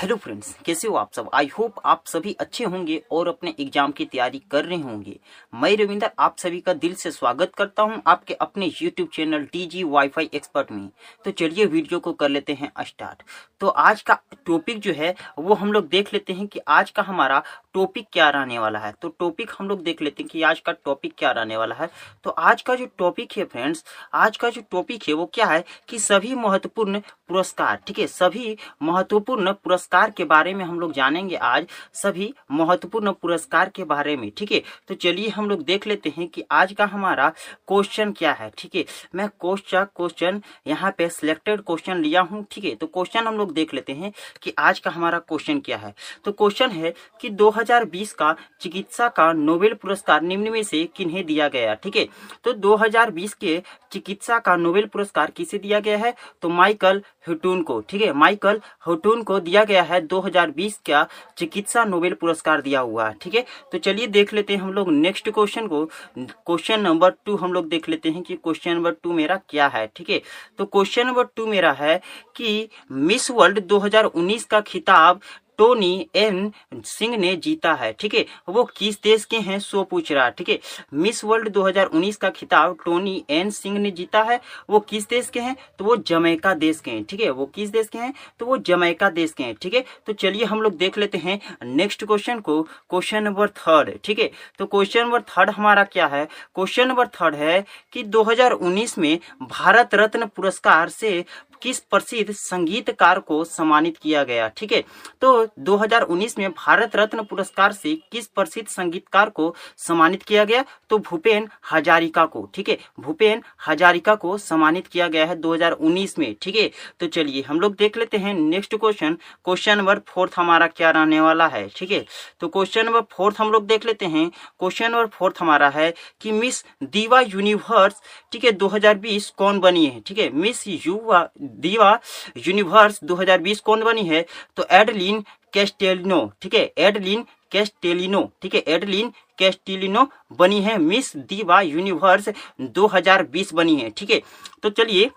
Hello friends, कैसे हो आप सब? आई होप आप सभी अच्छे होंगे और अपने एग्ज़ाम की तैयारी कर रहे होंगे। मैं रविंदर, आप सभी का दिल से स्वागत करता हूँ आपके अपने YouTube channel TG wifi expert में। तो चलिए वीडियो को कर लेते हैं स्टार्ट तो आज का टॉपिक जो है, वो हम लोग देख लेते हैं कि आज का हमारा टॉपिक क्या रहने वाला है? तो टॉपिक हम लोग देख लेते हैं कि आज का टॉपिक क्या रहने वाला है। तो आज का जो टॉपिक है फ्रेंड्स, आज का जो टॉपिक है वो क्या है कि सभी महत्वपूर्ण पुरस्कार, ठीक है? सभी महत्वपूर्ण पुरस्कार के बारे में हम लोग जानेंगे आज, सभी महत्वपूर्ण पुरस्कार के बारे में, ठीक है? तो चलिए हम लोग देख लेते हैं कि आज का हमारा क्वेश्चन क्या है, ठीक है? मैं क्वेश्चन क्वेश्चन यहाँ पे सिलेक्टेड क्वेश्चन लिया हूँ, ठीक है? तो क्वेश्चन हम लोग देख लेते हैं कि आज का हमारा क्वेश्चन क्या है। तो क्वेश्चन है कि 2020 का चिकित्सा का नोबेल पुरस्कार निम्न में से किन्हें दिया गया? ठीक है तो 2020 के चिकित्सा का नोबेल पुरस्कार किसे दिया गया है? तो माइकल हुटून को। ठीक है, माइकल हुटून को दिया गया है 2020 का चिकित्सा नोबेल पुरस्कार दिया हुआ है। ठीक है तो चलिए देख लेते हैं हम लोग नेक्स्ट क्वेश्चन को। क्वेश्चन नंबर टू हम लोग देख लेते हैं कि क्वेश्चन नंबर टू मेरा क्या है। ठीक है तो क्वेश्चन नंबर टू मेरा है कि मिस वर्ल्ड 2019 का खिताब टोनी एन सिंह ने जीता है, ठीक है? वो किस देश के हैं, सो पूछ रहा है, ठीक है? मिस वर्ल्ड 2019 का खिताब टोनी एन सिंह ने जीता है। वो किस देश के हैं? तो वो जमैका देश के हैं, ठीक है? वो किस देश के हैं? तो वो जमैका देश के हैं, ठीक है? तो चलिए हम लोग देख लेते हैं नेक्स्ट क्वेश्चन को, क्वेश्चन नंबर थर्ड, ठीक है? तो क्वेश्चन नंबर थर्ड हमारा क्या है? क्वेश्चन नंबर थर्ड है कि 2019 में भारत रत्न पुरस्कार से किस प्रसिद्ध संगीतकार को सम्मानित किया गया? ठीक है तो 2019 में भारत रत्न पुरस्कार से किस प्रसिद्ध संगीतकार को सम्मानित किया गया? तो भूपेन हजारिका को, ठीक है, भूपेन हजारिका को सम्मानित किया गया है 2019 में, ठीक है। तो चलिए, हम लोग देख लेते हैं next question. Question number fourth हमारा क्या रहने वाला है? ठीक है तो क्वेश्चन नंबर फोर्थ हम लोग देख लेते हैं। क्वेश्चन नंबर फोर्थ हमारा है कि मिस दीवा यूनिवर्स, ठीक है 2020 कौन बनी है? ठीक है, मिस युवा दीवा यूनिवर्स 2020 कौन बनी है? तो एडलिन कैस्टेलिनो, ठीक है? एडलिन कैस्टेलिनो, ठीक है? एडलिन कैस्टेलिनो बनी है, मिस दीवा यूनिवर्स 2020 बनी है, ठीक है? तो चलिए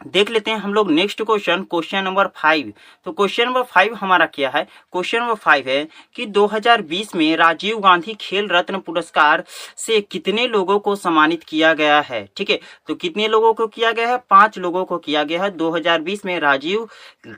देख लेते हैं हम लोग next question question number five तो क्वेश्चन नंबर फाइव हमारा क्या है? क्वेश्चन नंबर फाइव है कि 2020 में राजीव गांधी खेल रत्न पुरस्कार से कितने लोगों को सम्मानित किया गया है? ठीक है तो कितने लोगों को किया गया है? पाँच लोगों को किया गया है 2020 में राजीव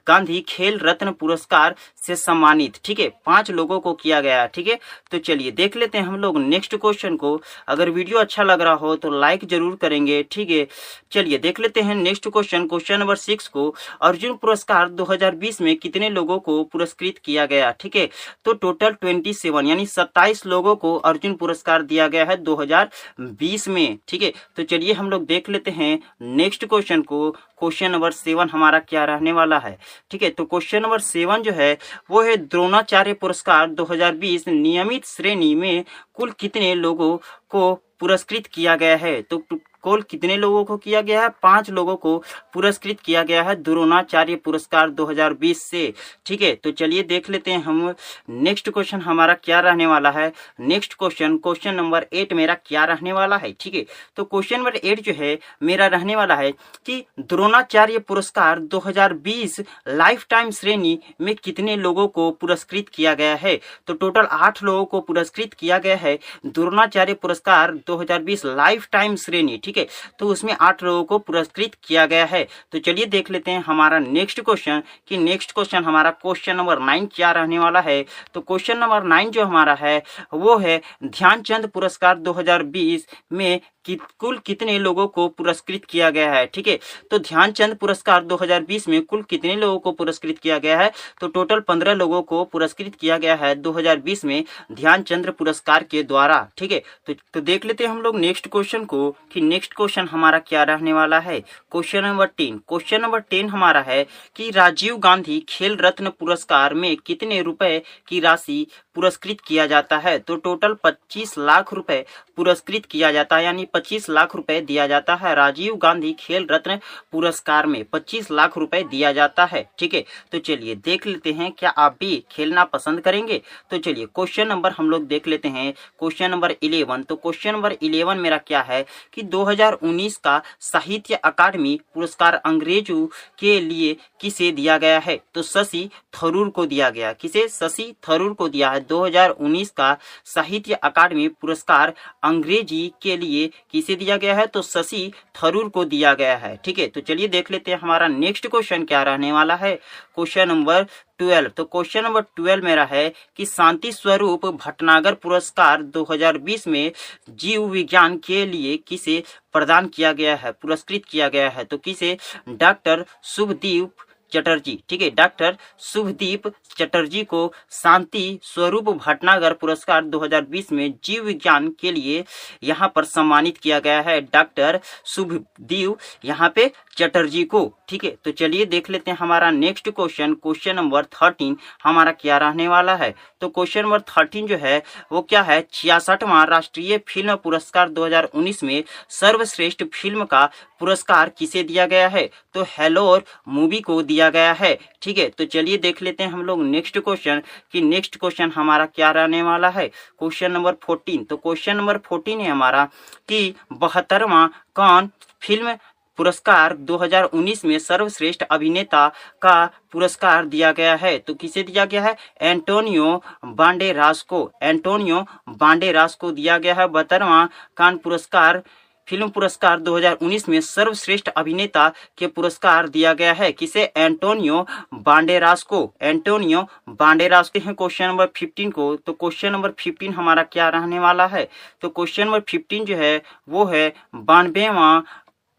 गांधी खेल रत्न पुरस्कार से सम्मानित। ठीक है, पाँच लोगों को किया गया है। ठीक है तो चलिए देख लेते हैं हम लोग नेक्स्ट क्वेश्चन को। अगर वीडियो अच्छा लग रहा हो तो लाइक ज़रूर करेंगे। ठीक है, चलिए देख लेते हैं next question question question number six को अर्जुन पुरस्कार 2020 में कितने लोगों को पुरस्कृत किया गया? ठीक है तो टोटल 27 यानी 27 लोगों को अर्जुन पुरस्कार दिया गया है 2020 में। ठीक है तो चलिए हम लोग देख लेते हैं नेक्स्ट क्वेश्चन को। क्वेश्चन नंबर सेवन हमारा क्या रहने वाला है? ठीक है तो क्वेश्चन नंबर सेवन जो है, वो है द्रोणाचार्य पुरस्कार 2020 नियमित श्रेणी में कुल कितने लोगों को पुरस्कृत किया गया है? तो कुल कितने लोगों को किया गया है? पाँच लोगों को पुरस्कृत किया गया है द्रोणाचार्य पुरस्कार 2020 से। ठीक है तो चलिए देख लेते हैं हम नेक्स्ट क्वेश्चन हमारा क्या रहने वाला है? Next question question number eight मेरा क्या रहने वाला है? ठीक है तो क्वेश्चन नंबर एट जो है, मेरा रहने वाला है कि द्रोणाचार्य पुरस्कार 2020 लाइफ टाइम श्रेणी में कितने लोगों को पुरस्कृत किया गया है? तो टोटल आठ लोगों को पुरस्कृत किया गया है। द्रोणाचार्य पुरस्कार 2020 लाइफ टाइम श्रेणी ठीक है? तो उसमें आठ लोगों को पुरस्कृत किया गया है। तो चलिए देख लेते हैं हमारा नेक्स्ट क्वेश्चन कि नेक्स्ट क्वेश्चन हमारा क्वेश्चन नंबर नाइन क्या रहने वाला है? तो क्वेश्चन नंबर नाइन जो हमारा है वो है ध्यानचंद पुरस्कार 2020 में कि कुल कितने लोगों को पुरस्कृत किया गया है? ठीक है? तो ध्यानचंद पुरस्कार 2020 में कुल कितने लोगों को पुरस्कृत किया गया है? तो टोटल पंद्रह लोगों को पुरस्कृत किया गया है 2020 में ध्यानचंद पुरस्कार के द्वारा। ठीक है? तो, तो देख लेते हैं हम लोग नेक्स्ट क्वेश्चन को कि नेक्स्ट क्वेश्चन हमारा क्या रहने वाला है? Question number ten question number ten हमारा है कि राजीव गांधी खेल रत्न पुरस्कार में कितने रुपए की राशि पुरस्कृत किया जाता है। तो टोटल 25 लाख रुपए पुरस्कृत किया जाता है, यानी 25 लाख रुपए दिया जाता है राजीव गांधी खेल रत्न पुरस्कार में। 25 लाख रुपए दिया जाता है, ठीक है? तो चलिए देख लेते हैं, क्या आप भी खेलना पसंद करेंगे? तो चलिए क्वेश्चन नंबर हम लोग देख लेते हैं। क्वेश्चन नंबर इलेवन तो क्वेश्चन नंबर इलेवन मेरा क्या है कि 2019 का साहित्य अकादमी पुरस्कार अंग्रेज़ों के लिए किसे दिया गया है? तो शशि थरूर को दिया गया। किसे? शशि थरूर को दिया है। 2019 का साहित्य अकादमी पुरस्कार अंग्रेज़ी के लिए किसे दिया गया है? तो शशि थरूर को दिया गया है, ठीक है? तो चलिए देख लेते हैं हमारा नेक्स्ट क्वेश्चन क्या रहने वाला है। Question number twelve. तो क्वेश्चन नंबर ट्वेल्व मेरा है कि शांति स्वरूप भटनागर पुरस्कार 2020 में जीव विज्ञान के लिए किसे प्रदान किया गया है, पुरस्कृत किया गया है? तो किसे? डॉक्टर शुभदीप चटर्जी, ठीक है? डॉक्टर शुभदीप चटर्जी को शांति स्वरूप भटनागर पुरस्कार 2020 में जीव विज्ञान के लिए यहाँ पर सम्मानित किया गया है। डॉक्टर शुभदीप यहाँ पे चटर्जी को, ठीक है? तो चलिए देख लेते हैं हमारा next question. Question number thirteen हमारा क्या रहने वाला है? तो क्वेश्चन नंबर थर्टीन जो है, वो क्या है? छियासठवा राष्ट्रीय फ़िल्म पुरस्कार 2019 में सर्वश्रेष्ठ फ़िल्म का पुरस्कार किसे दिया गया है? तो हेलोर मूवी को दिया गया है। ठीक है तो चलिए देख लेते हैं हम लोग नेक्स्ट क्वेश्चन कि नेक्स्ट क्वेश्चन हमारा क्या रहने वाला है? क्वेश्चन नंबर फोर्टीन तो क्वेश्चन नंबर फोर्टीन है हमारा कि बहत्तरवा कौन फ़िल्म पुरस्कार 2019 में सर्वश्रेष्ठ अभिनेता का पुरस्कार दिया गया है। तो किसे दिया गया है? एंटोनियो बांडेरास को। एंटोनियो बांडेरास को दिया गया है बहत्तरवा कान पुरस्कार फ़िल्म पुरस्कार 2019 में सर्वश्रेष्ठ अभिनेता के पुरस्कार दिया गया है। किसे? एंटोनियो बांडेरास को। एंटोनियो बांडेरास के हैं। क्वेश्चन नंबर 15 को। तो क्वेश्चन नंबर 15 हमारा क्या रहने वाला है? तो क्वेश्चन नंबर 15 जो है, वो है बानवेवा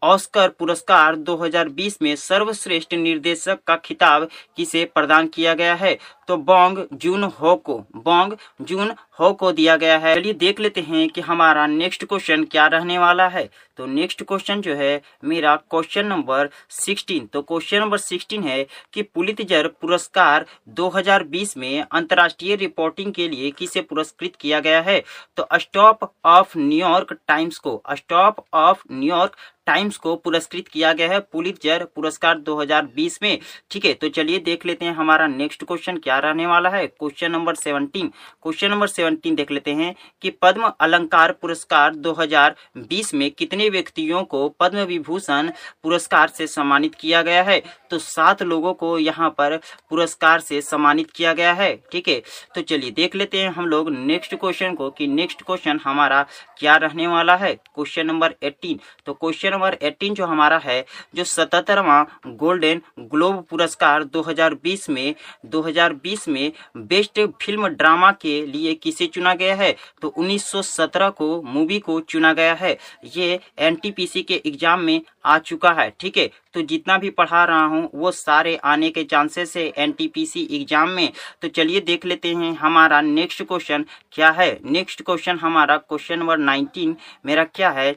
ऑस्कर पुरस्कार 2020 में सर्वश्रेष्ठ निर्देशक का खिताब किसे प्रदान किया गया है? तो बोंग जून हो को, बोंग जून हो को दिया गया है। चलिए देख लेते हैं कि हमारा नेक्स्ट क्वेश्चन क्या रहने वाला है। तो नेक्स्ट क्वेश्चन जो है, मेरा क्वेश्चन नंबर 16 तो क्वेश्चन नंबर 16 है कि पुलितजर पुरस्कार 2020 में अंतर्राष्ट्रीय रिपोर्टिंग के लिए किसे पुरस्कृत किया गया है? तो staff of New York Times को staff of New York Times को पुरस्कृत किया गया है पुलितजर पुरस्कार 2020 में। ठीक है तो चलिए देख लेते हैं हमारा नेक्स्ट क्वेश्चन क्या रहने वाला है। क्वेश्चन नंबर 17 क्वेश्चन नंबर 17 देख लेते हैं कि पद्म अलंकार पुरस्कार 2020 में कितने व्यक्तियों को पद्म विभूषण पुरस्कार से सम्मानित किया गया है? तो सात लोगों को यहाँ पर पुरस्कार से सम्मानित किया गया है। ठीक है? तो चलिए देख लेते हैं हम लोग नेक्स्ट क्वेश्चन को कि नेक्स्ट क्वेश्चन हमारा क्या रहने वाला है? क्वेश्चन नंबर एट्टीन तो क्वेश्चन नंबर एट्टीन जो हमारा है, जो सतहत्तरवा गोल्डन ग्लोब पुरस्कार 2020 में 2020 में बेस्ट फ़िल्म ड्रामा के लिए किसे चुना गया है? तो 1917 को मूवी को चुना गया है। ये एनटीपीसी के एग्ज़ाम में आ चुका है, ठीक है? तो जितना भी पढ़ा रहा हूँ, वो सारे आने के चांसेस है एनटीपीसी एग्ज़ाम में। तो चलिए देख लेते हैं हमारा नेक्स्ट क्वेश्चन क्या है। नेक्स्ट क्वेश्चन हमारा क्वेश्चन नंबर नाइनटीन मेरा क्या है?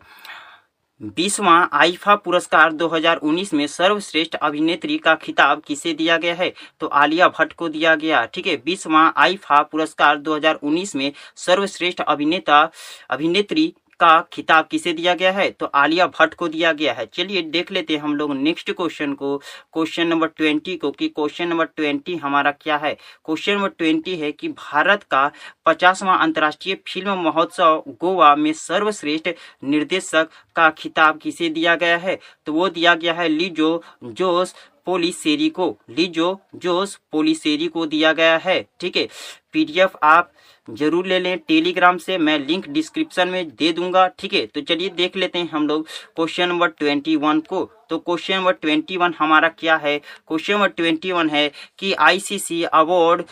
बीसवा आईफा पुरस्कार 2019 में सर्वश्रेष्ठ अभिनेत्री का खिताब किसे दिया गया है? तो आलिया भट्ट को दिया गया, ठीक है? बीसवा आईफा पुरस्कार 2019 में सर्वश्रेष्ठ अभिनेता, अभिनेत्री का खिताब किसे दिया गया है? तो आलिया भट्ट को दिया गया है। चलिए देख लेते हैं हम लोग नेक्स्ट क्वेश्चन को। क्वेश्चन नंबर ट्वेंटी को कि क्वेश्चन नंबर ट्वेंटी हमारा क्या है? क्वेश्चन नंबर ट्वेंटी है कि भारत का पचासवां अंतर्राष्ट्रीय फ़िल्म महोत्सव गोवा में सर्वश्रेष्ठ निर्देशक का खिताब किसे दिया गया है? तो वो दिया गया है लीजो जोस पोलिसेरी को, लीजो जोस पोलिसेरी को दिया गया है, ठीक है? पीडीएफ आप ज़रूर ले लें, टेलीग्राम से मैं लिंक डिस्क्रिप्शन में दे दूँगा, ठीक है? तो चलिए देख लेते हैं हम लोग क्वेश्चन नंबर ट्वेंटी वन को। तो क्वेश्चन नंबर ट्वेंटी वन हमारा क्या है? क्वेश्चन नंबर ट्वेंटी वन है कि ICC award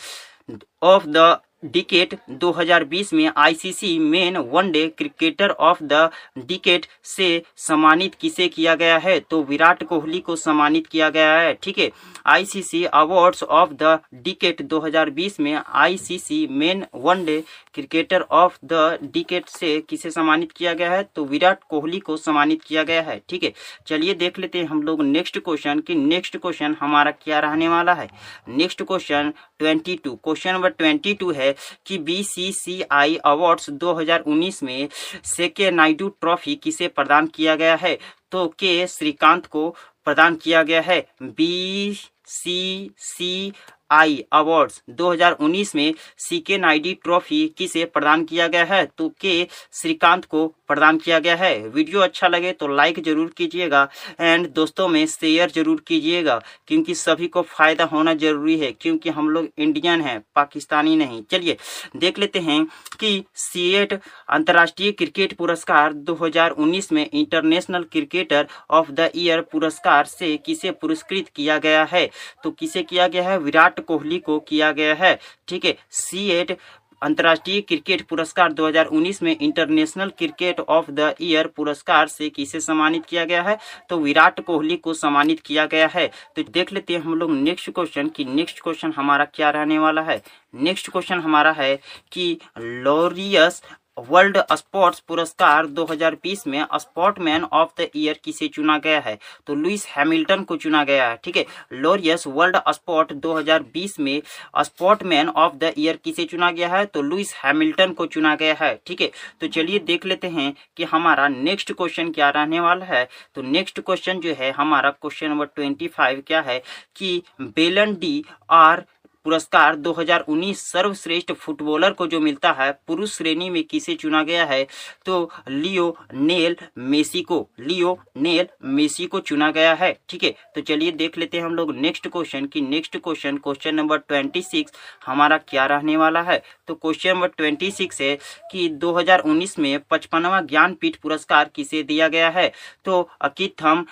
of the decade 2020 में ICC men one day cricketer of the decade से सम्मानित किसे किया गया है? तो विराट कोहली को सम्मानित किया गया है, ठीक है? ICC awards of the decade 2020 में ICC men one day cricketer of the decade से किसे सम्मानित किया गया है? तो विराट कोहली को सम्मानित किया गया है, ठीक है? चलिए देख लेते हैं हम लोग नेक्स्ट क्वेश्चन कि नेक्स्ट क्वेश्चन हमारा क्या रहने वाला है? नेक्स्ट क्वेश्चन 22 क्वेश्चन नंबर 22 है कि बीसीसीआई अवार्ड्स 2019 में सेके नायडू ट्रॉफी किसे प्रदान किया गया है? तो के श्रीकांत को प्रदान किया गया है। बी सी सी आई अवार्ड्स। 2019 में सीके नाइडी ट्रॉफी किसे प्रदान किया गया है? तो के श्रीकांत को प्रदान किया गया है। वीडियो अच्छा लगे तो लाइक ज़रूर कीजिएगा एंड दोस्तों में शेयर ज़रूर कीजिएगा, क्योंकि सभी को फ़ायदा होना ज़रूरी है, क्योंकि हम लोग इंडियन हैं, पाकिस्तानी नहीं। चलिए, देख लेते हैं कि सीएट अंतर्राष्ट्रीय क्रिकेट पुरस्कार 2019 में international cricketer of the year पुरस्कार से किसे पुरस्कृत किया गया है? तो किसे किया गया है? कोहली को किया गया है। ठीक है सी एट अंतर्राष्ट्रीय क्रिकेट पुरस्कार 2019 में international cricket of the year पुरस्कार से किसे सम्मानित किया गया है? तो विराट कोहली को सम्मानित किया गया है। तो देख लेते हैं हम लोग नेक्स्ट क्वेश्चन कि नेक्स्ट क्वेश्चन हमारा क्या रहने वाला है? नेक्स्ट क्वेश्चन हमारा है कि लॉरियस वर्ल्ड स्पोर्ट्स पुरस्कार 2020 में स्पोर्टमैन ऑफ़ द ईयर किसे चुना गया है? तो लुइस हैमिल्टन को चुना गया है, ठीक है? लोरियस वर्ल्ड स्पोर्ट 2020 में स्पोर्टमैन ऑफ़ द ईयर किसे चुना गया है? तो लुइस हैमिल्टन को चुना गया है, ठीक है? तो चलिए देख लेते हैं कि हमारा नेक्स्ट क्वेश्चन क्या रहने वाला है। तो नेक्स्ट क्वेश्चन जो है, हमारा क्वेश्चन नंबर ट्वेंटी क्या है कि बेलन डी आर पुरस्कार 2019 सर्वश्रेष्ठ फुटबॉलर को जो मिलता है, पुरुष श्रेणी में किसे चुना गया है? तो लियो नेल मेसी को लियो नेल मेसी को चुना गया है, ठीक है? तो चलिए देख लेते हैं हम लोग नेक्स्ट क्वेश्चन की। Next question question number twenty six हमारा क्या रहने वाला है? तो क्वेश्चन नंबर ट्वेंटी सिक्स है कि 2019 में पचपनवा ज्ञानपीठ पुरस्कार किसे दिया गया है? तो अकिथम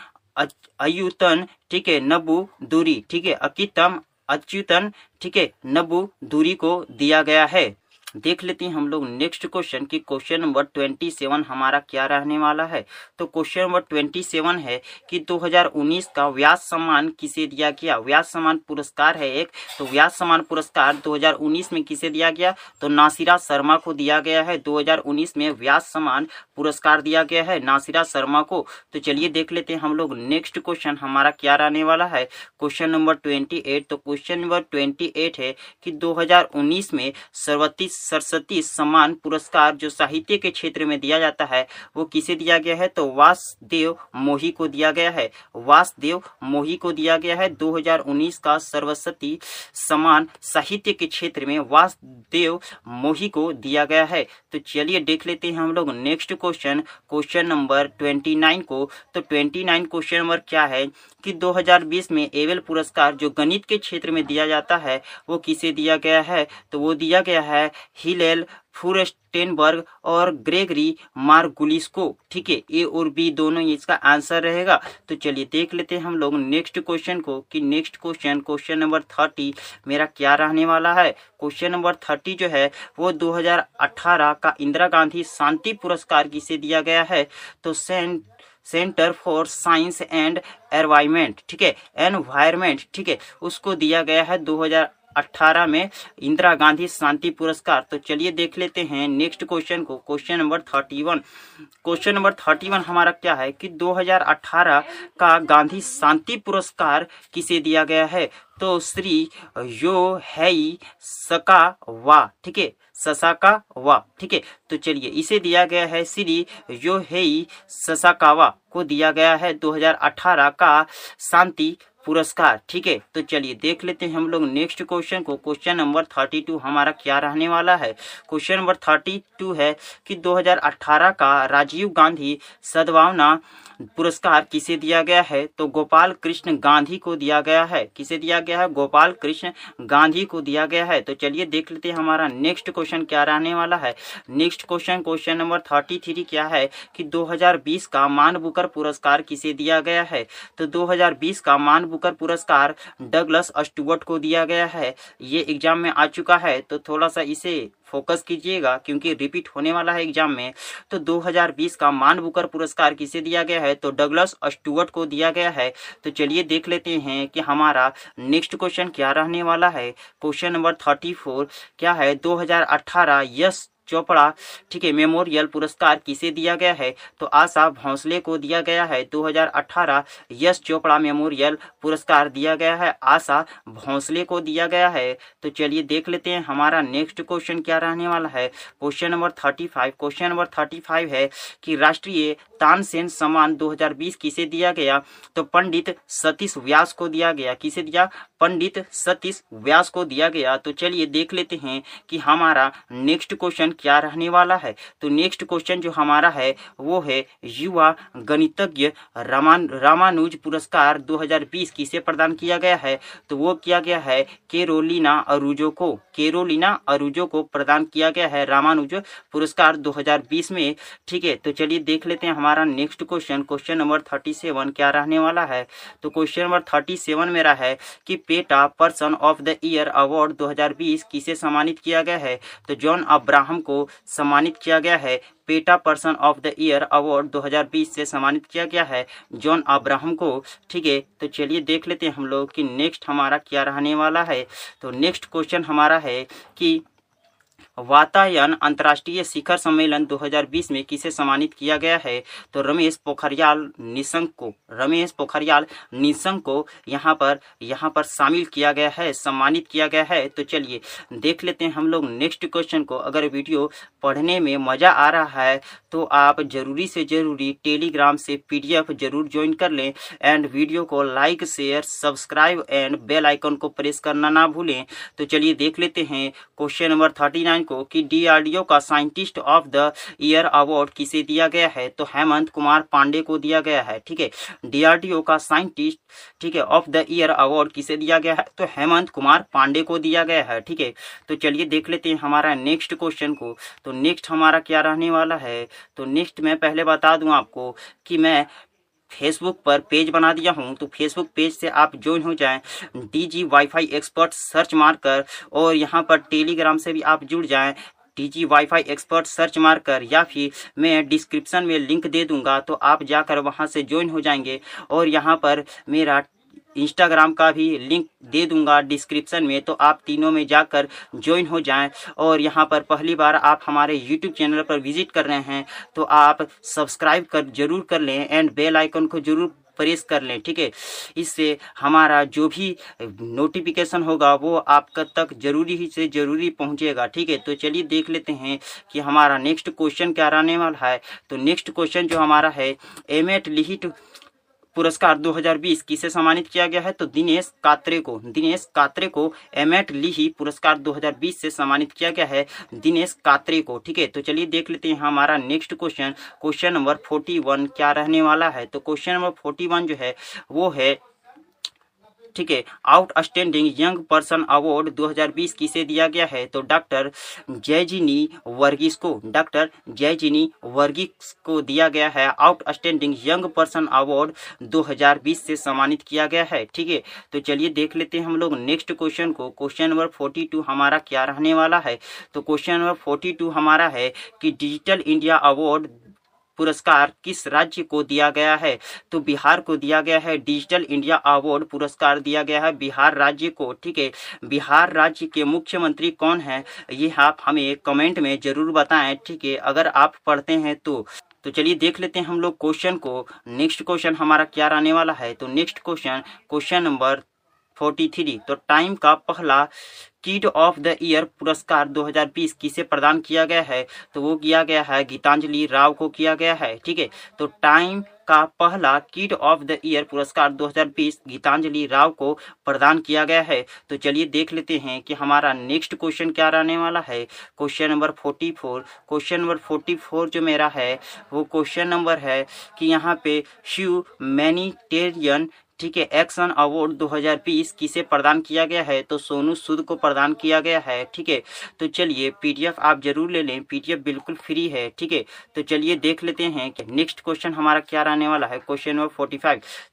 अयुतन, ठीक है? नबू दूरी ठीक है? अकितम अच्युतन ठीक है नब्बू दूरी को दिया गया है। देख लेते हैं हम लोग नेक्स्ट क्वेश्चन की क्वेश्चन नंबर ट्वेंटी सेवन हमारा क्या रहने वाला है? तो क्वेश्चन नंबर ट्वेंटी सेवन है कि 2019 का व्यास सम्मान किसे दिया गया? व्यास सम्मान पुरस्कार है एक तो व्यास सम्मान पुरस्कार 2019 में किसे दिया गया? तो नासिरा शर्मा को दिया गया है। 2019 में व्यास सम्मान पुरस्कार दिया गया है नासिरा शर्मा को। तो चलिए देख लेते हैं हम लोग नेक्स्ट क्वेश्चन हमारा क्या रहने वाला है? क्वेश्चन नंबर ट्वेंटी तो क्वेश्चन नंबर ट्वेंटी है कि दो हज़ार उन्नीस में सर्वतीस सरस्वती सम्मान पुरस्कार जो साहित्य के क्षेत्र में दिया जाता है, वो किसे दिया गया है? तो वासदेव मोही को दिया गया है। वासदेव मोही को दिया गया है। 2019 का सरस्वती सम्मान साहित्य के क्षेत्र में वासदेव मोही को दिया गया है। तो चलिए देख लेते हैं हम लोग next question. Question number twenty को। तो ट्वेंटी क्वेश्चन नंबर क्या है? कि 2020 में एवेल पुरस्कार जो गणित के क्षेत्र में दिया जाता है, वो किसे दिया गया है? तो वो दिया गया है हिलेल, फूरस्टेनबर्ग और ग्रेगरी मार्गुलिस को ठीक है, ए और बी दोनों इसका आंसर रहेगा। तो चलिए देख लेते हैं हम लोग नेक्स्ट क्वेश्चन को कि next question question number thirty, मेरा क्या रहने वाला है? क्वेश्चन नंबर थर्टी जो है, वो 2018 का इंदिरा गांधी शांति पुरस्कार किसे दिया गया है। तो cent, centre for science and environment ठीक है एनवायरमेंट ठीक है, उसको दिया गया है 2018 में इंदिरा गांधी शांति पुरस्कार। तो चलिए देख लेते हैं नेक्स्ट क्वेश्चन को। Question number thirty one. Question number thirty one हमारा क्या है कि 2018 का गांधी शांति पुरस्कार किसे दिया गया है? तो श्री यो है सका वा ठीक है? ससाका वा ठीक है? तो चलिए इसे दिया गया है श्री यो है ससाकावा को दिया गया है। 2018 का शांति पुरस्कार, ठीक है? तो चलिए देख लेते हैं हम लोग नेक्स्ट क्वेश्चन को। क्वेश्चन नंबर थर्टी टू हमारा क्या रहने वाला है? क्वेश्चन नंबर थर्टी टू है कि 2018 का राजीव गांधी सद्भावना पुरस्कार किसे दिया गया है? तो गोपाल कृष्ण गांधी को दिया गया है। किसे दिया गया है? गोपाल कृष्ण गांधी को दिया गया है। तो चलिए देख लेते हैं हमारा नेक्स्ट क्वेश्चन क्या रहने वाला है? Next question question number thirty three क्या है कि 2020 का मान बुकर पुरस्कार किसे दिया गया है? तो 2020 का मान बुकर पुरस्कार डगलस स्टुअर्ट को दिया गया है। ये एग्ज़ाम में आ चुका है तो थोड़ा सा इसे फोकस कीजिएगा, क्योंकि रिपीट होने वाला है एग्ज़ाम में। तो 2020 का मान बुकर पुरस्कार किसे दिया गया है? तो डगलस स्टुअर्ट को दिया गया है। तो चलिए देख लेते हैं कि हमारा नेक्स्ट क्वेश्चन क्या रहने वाला है। क्वेश्चन नंबर थर्टी क्या है? 2018 यस चोपड़ा, ठीक है, मेमोरियल पुरस्कार किसे दिया गया है? तो आशा भोंसले को दिया गया है। 2018 यश चोपड़ा मेमोरियल पुरस्कार दिया गया है। आशा भोंसले को दिया गया है। तो चलिए देख लेते हैं हमारा नेक्स्ट क्वेश्चन क्या रहने वाला है। Question number thirty five, question number thirty five है कि राष्ट्रीय तानसेन सम्मान 2020 किसे दिया गया? तो पंडित सतीश व्यास को दिया गया। किसे दिया? पंडित सतीश व्यास को दिया गया। तो चलिए देख लेते हैं कि हमारा नेक्स्ट क्वेश्चन क्या रहने वाला है? तो नेक्स्ट क्वेश्चन जो हमारा है, वो है युवा गणितज्ञ रामान, रामानुज पुरस्कार 2020 किसे प्रदान किया गया है? तो वो किया गया है केरोलिना अरूजो को। केरोलिना अरूजो को प्रदान किया गया है रामानुज पुरस्कार 2020 में। ठीक है तो चलिए देख लेते हैं हमारा नेक्स्ट क्वेश्चन क्वेश्चन नंबर 37 क्या रहने वाला है? तो क्वेश्चन नंबर 37 मेरा है कि PETA person of the year award 2020 किसे सम्मानित किया गया है? तो जॉन अब्राहम को सम्मानित किया गया है। PETA person of the year award 2020 से सम्मानित किया गया है। जॉन अब्राहम को, ठीक है तो चलिए देख लेते हैं हम लोग कि नेक्स्ट हमारा क्या रहने वाला है। तो नेक्स्ट क्वेश्चन हमारा है कि वातायन अंतर्राष्ट्रीय शिखर सम्मेलन 2020 में किसे सम्मानित किया गया है? तो रमेश पोखरियाल निशंक को, रमेश पोखरियाल निशंक को यहाँ पर यहाँ पर शामिल किया गया है, सम्मानित किया गया है। तो चलिए, देख लेते हैं हम लोग नेक्स्ट क्वेश्चन को। अगर वीडियो पढ़ने में मज़ा आ रहा है तो आप ज़रूरी से ज़रूरी टेलीग्राम से पीडीएफ ज़रूर ज्वाइन कर लें एंड वीडियो को like share subscribe and bell icon को प्रेस करना ना भूलें। तो चलिए देख लेते हैं क्वेश्चन नंबर थर्टी नाइन को कि डीआरडीओ का scientist of the year award किसे दिया गया है? तो हेमंत कुमार पांडे को दिया गया है, ठीक है? डीआरडीओ का साइंटिस्ट ठीक है ऑफ़ द ईयर अवार्ड किसे दिया गया है? तो हेमंत कुमार पांडे को दिया गया है, ठीक है? तो चलिए देख लेते हैं हमारा नेक्स्ट क्वेश्चन को। तो नेक्स्ट हमारा क्या रहने वाला है? तो नेक्स्ट मैं पहले बता दूँ आपको कि मैं फेसबुक पर पेज बना दिया हूँ। तो फेसबुक पेज से आप ज्वाइन हो जाएँ। D G wifi expert search मारकर और यहाँ पर टेलीग्राम से भी आप जुड़ जाएँ। टीजी वाईफाई एक्सपर्ट सर्च मारकर या फिर मैं डिस्क्रिप्शन में लिंक दे दूँगा तो आप जाकर वहाँ से ज्वाइन हो जाएँगे। और यहाँ पर मेरा इंस्टाग्राम का भी लिंक दे दूँगा डिस्क्रिप्शन में तो आप तीनों में जाकर ज्वाइन हो जाएँ। और यहाँ पर पहली बार आप हमारे यूट्यूब चैनल पर विज़िट कर रहे हैं तो आप सब्सक्राइब कर, ज़रूर कर लें एंड बेल आइकन को ज़रूर प्रेस कर लें, ठीक है? इससे हमारा जो भी नोटिफिकेशन होगा, वो आप तक ज़रूरी ही से ज़रूरी पहुंचेगा, ठीक है? तो चलिए देख लेते हैं कि हमारा नेक्स्ट क्वेश्चन क्या रहने वाला है। तो नेक्स्ट क्वेश्चन जो हमारा है एम लिहिट पुरस्कार 2020 किसे सम्मानित किया गया है? तो दिनेश कात्रे को। दिनेश कात्रे को एमेट लीही पुरस्कार 2020 से सम्मानित किया गया है दिनेश कात्रे को। ठीक है तो चलिए देख लेते हैं हमारा नेक्स्ट क्वेश्चन। क्वेश्चन नंबर 41 क्या रहने वाला है? तो क्वेश्चन नंबर 41 जो है, वो है ठीक है आउटस्टैंडिंग यंग पर्सन अवार्ड 2020 किसे दिया गया है? तो डॉक्टर जयजिनी वर्गीस को डॉक्टर जयजिनी वर्गीस को दिया गया है। आउटस्टैंडिंग यंग पर्सन अवार्ड 2020 से सम्मानित किया गया है, ठीक है? तो चलिए देख लेते हैं हम लोग नेक्स्ट क्वेश्चन को। क्वेश्चन नंबर 42 हमारा क्या रहने वाला है? तो क्वेश्चन नंबर 42 हमारा है कि डिजिटल इंडिया अवार्ड पुरस्कार किस राज्य को दिया गया है? तो बिहार को दिया गया है, डिजिटल इंडिया अवार्ड पुरस्कार दिया गया है बिहार राज्य को, ठीक है? बिहार राज्य के मुख्यमंत्री कौन है, ये आप हमें कमेंट में ज़रूर बताएँ, ठीक है? अगर आप पढ़ते हैं तो तो चलिए देख लेते हैं हम लोग क्वेश्चन को। नेक्स्ट क्वेश्चन हमारा क्या रहने वाला है? तो next question question number forty three तो टाइम का पहला किड ऑफ़ द ईयर पुरस्कार 2020 किसे प्रदान किया गया है? तो वो किया गया है, गीतांजलि राव को किया गया है, ठीक है? तो टाइम का पहला किड ऑफ़ द ईयर पुरस्कार 2020 गीतांजलि राव को प्रदान किया गया है। तो चलिए देख लेते हैं कि हमारा नेक्स्ट क्वेश्चन क्या रहने वाला है। क्वेश्चन नंबर 44 क्वेश्चन नंबर 44 जो मेरा है, वो क्वेश्चन नंबर है कि यहाँ पे शिव मैनिटेरियन ठीक है एक्शन अवार्ड 2020 किसे प्रदान किया गया है? तो सोनू सूद को प्रदान किया गया है, ठीक है? तो चलिए पीडीएफ आप ज़रूर ले लें। पीडीएफ बिल्कुल फ्री है, ठीक है? तो चलिए देख लेते हैं कि नेक्स्ट क्वेश्चन हमारा क्या रहने वाला है? क्वेश्चन नंबर फोर्टी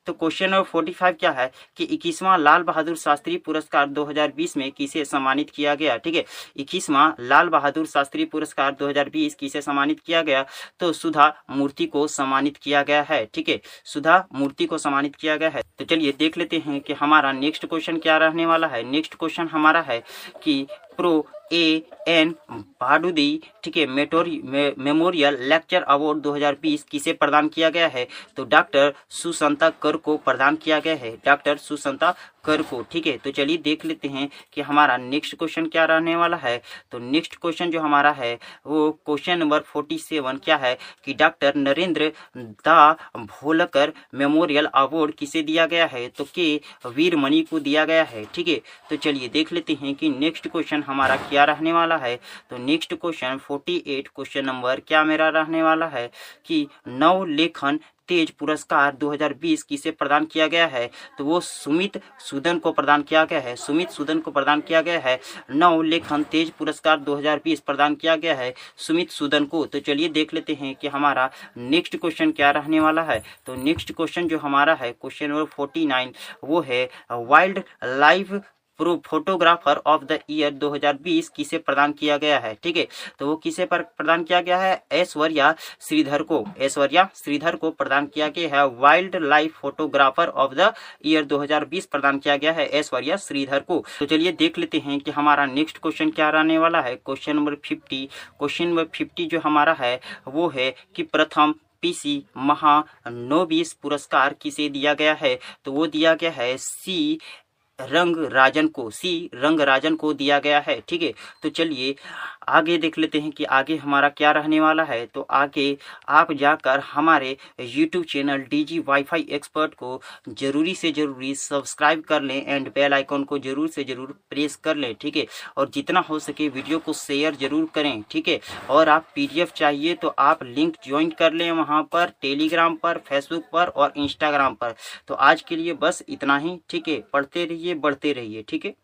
तो क्वेश्चन नंबर फोर्टी क्या है? कि इक्कीसवां लाल बहादुर शास्त्री पुरस्कार दो हज़ार बीस में किसे सम्मानित किया गया? ठीक है? इक्कीसवां लाल बहादुर शास्त्री पुरस्कार दो हज़ार बीस किसे सम्मानित किया गया? तो सुधा मूर्ति को सम्मानित किया गया है, ठीक है? सुधा मूर्ति को सम्मानित किया गया है। तो चलिए देख लेते हैं कि हमारा नेक्स्ट क्वेश्चन क्या रहने वाला है? नेक्स्ट क्वेश्चन हमारा है कि प्रो ए एन भाडुदी ठीक है मेटोरी मेमोरियल लेक्चर अवार्ड 2020 किसे प्रदान किया गया है? तो डॉक्टर सुसंता कर को प्रदान किया गया है। डॉक्टर सुसंता कर को ठीक है? तो चलिए देख लेते हैं कि हमारा नेक्स्ट क्वेश्चन क्या रहने वाला है? तो नेक्स्ट क्वेश्चन जो हमारा है, वो क्वेश्चन नंबर फोर्टी सेवन क्या है कि डॉक्टर नरेंद्र दा भोलकर मेमोरियल अवार्ड किसे दिया गया है? तो के वीरमणि को दिया गया है, ठीक है? तो चलिए देख लेते हैं कि नेक्स्ट क्वेश्चन हमारा क्या रहने वाला है? तो next question forty eight question number क्या मेरा रहने वाला है? कि नव लेखन तेज पुरस्कार 2020 किसे प्रदान किया गया है। तो वो सुमित सुदन को प्रदान किया गया है। सुमित सुदन को प्रदान किया गया है। नव लेखन तेज पुरस्कार 2020 प्रदान किया गया है सुमित सुदन को। तो चलिए देख लेते हैं कि हमारा नेक्स्ट क्वेश्चन क्या रहने वाला है। तो नेक्स्ट क्वेश्चन जो हमारा है, क्वेश्चन नंबर फोर्टी वो है, wildlife photographer of the year 2020 किसे प्रदान किया गया है? ठीक है तो वो किसे पर प्रदान किया गया है? ऐश्वर्या श्रीधर को। ऐश्वर्या श्रीधर को प्रदान किया गया है। Wildlife photographer of the year 2020 प्रदान किया गया है ऐश्वर्या श्रीधर को। तो चलिए देख लेते हैं कि हमारा नेक्स्ट क्वेश्चन क्या रहने वाला है। Question number fifty. Question number fifty जो हमारा है, वो है कि प्रथम पीसी महानोबिस पुरस्कार किसे दिया गया है? तो वो दिया गया है सी रंग राजन को, सी रंग राजन को दिया गया है, ठीक है? तो चलिए, आगे देख लेते हैं कि आगे हमारा क्या रहने वाला है। तो आगे आप जाकर हमारे YouTube channel DG WiFi expert को ज़रूरी से ज़रूरी सब्सक्राइब कर लें एंड बेल आइकॉन को ज़रूर से ज़रूर प्रेस कर लें, ठीक है? और जितना हो सके वीडियो को शेयर ज़रूर करें, ठीक है? और आप पीडीएफ चाहिए तो आप लिंक ज्वाइन कर लें वहाँ पर टेलीग्राम पर फेसबुक पर और इंस्टाग्राम पर। तो आज के लिए बस इतना ही, ठीक है? पढ़ते रहिए। बढ़ते रहिए ठीक है?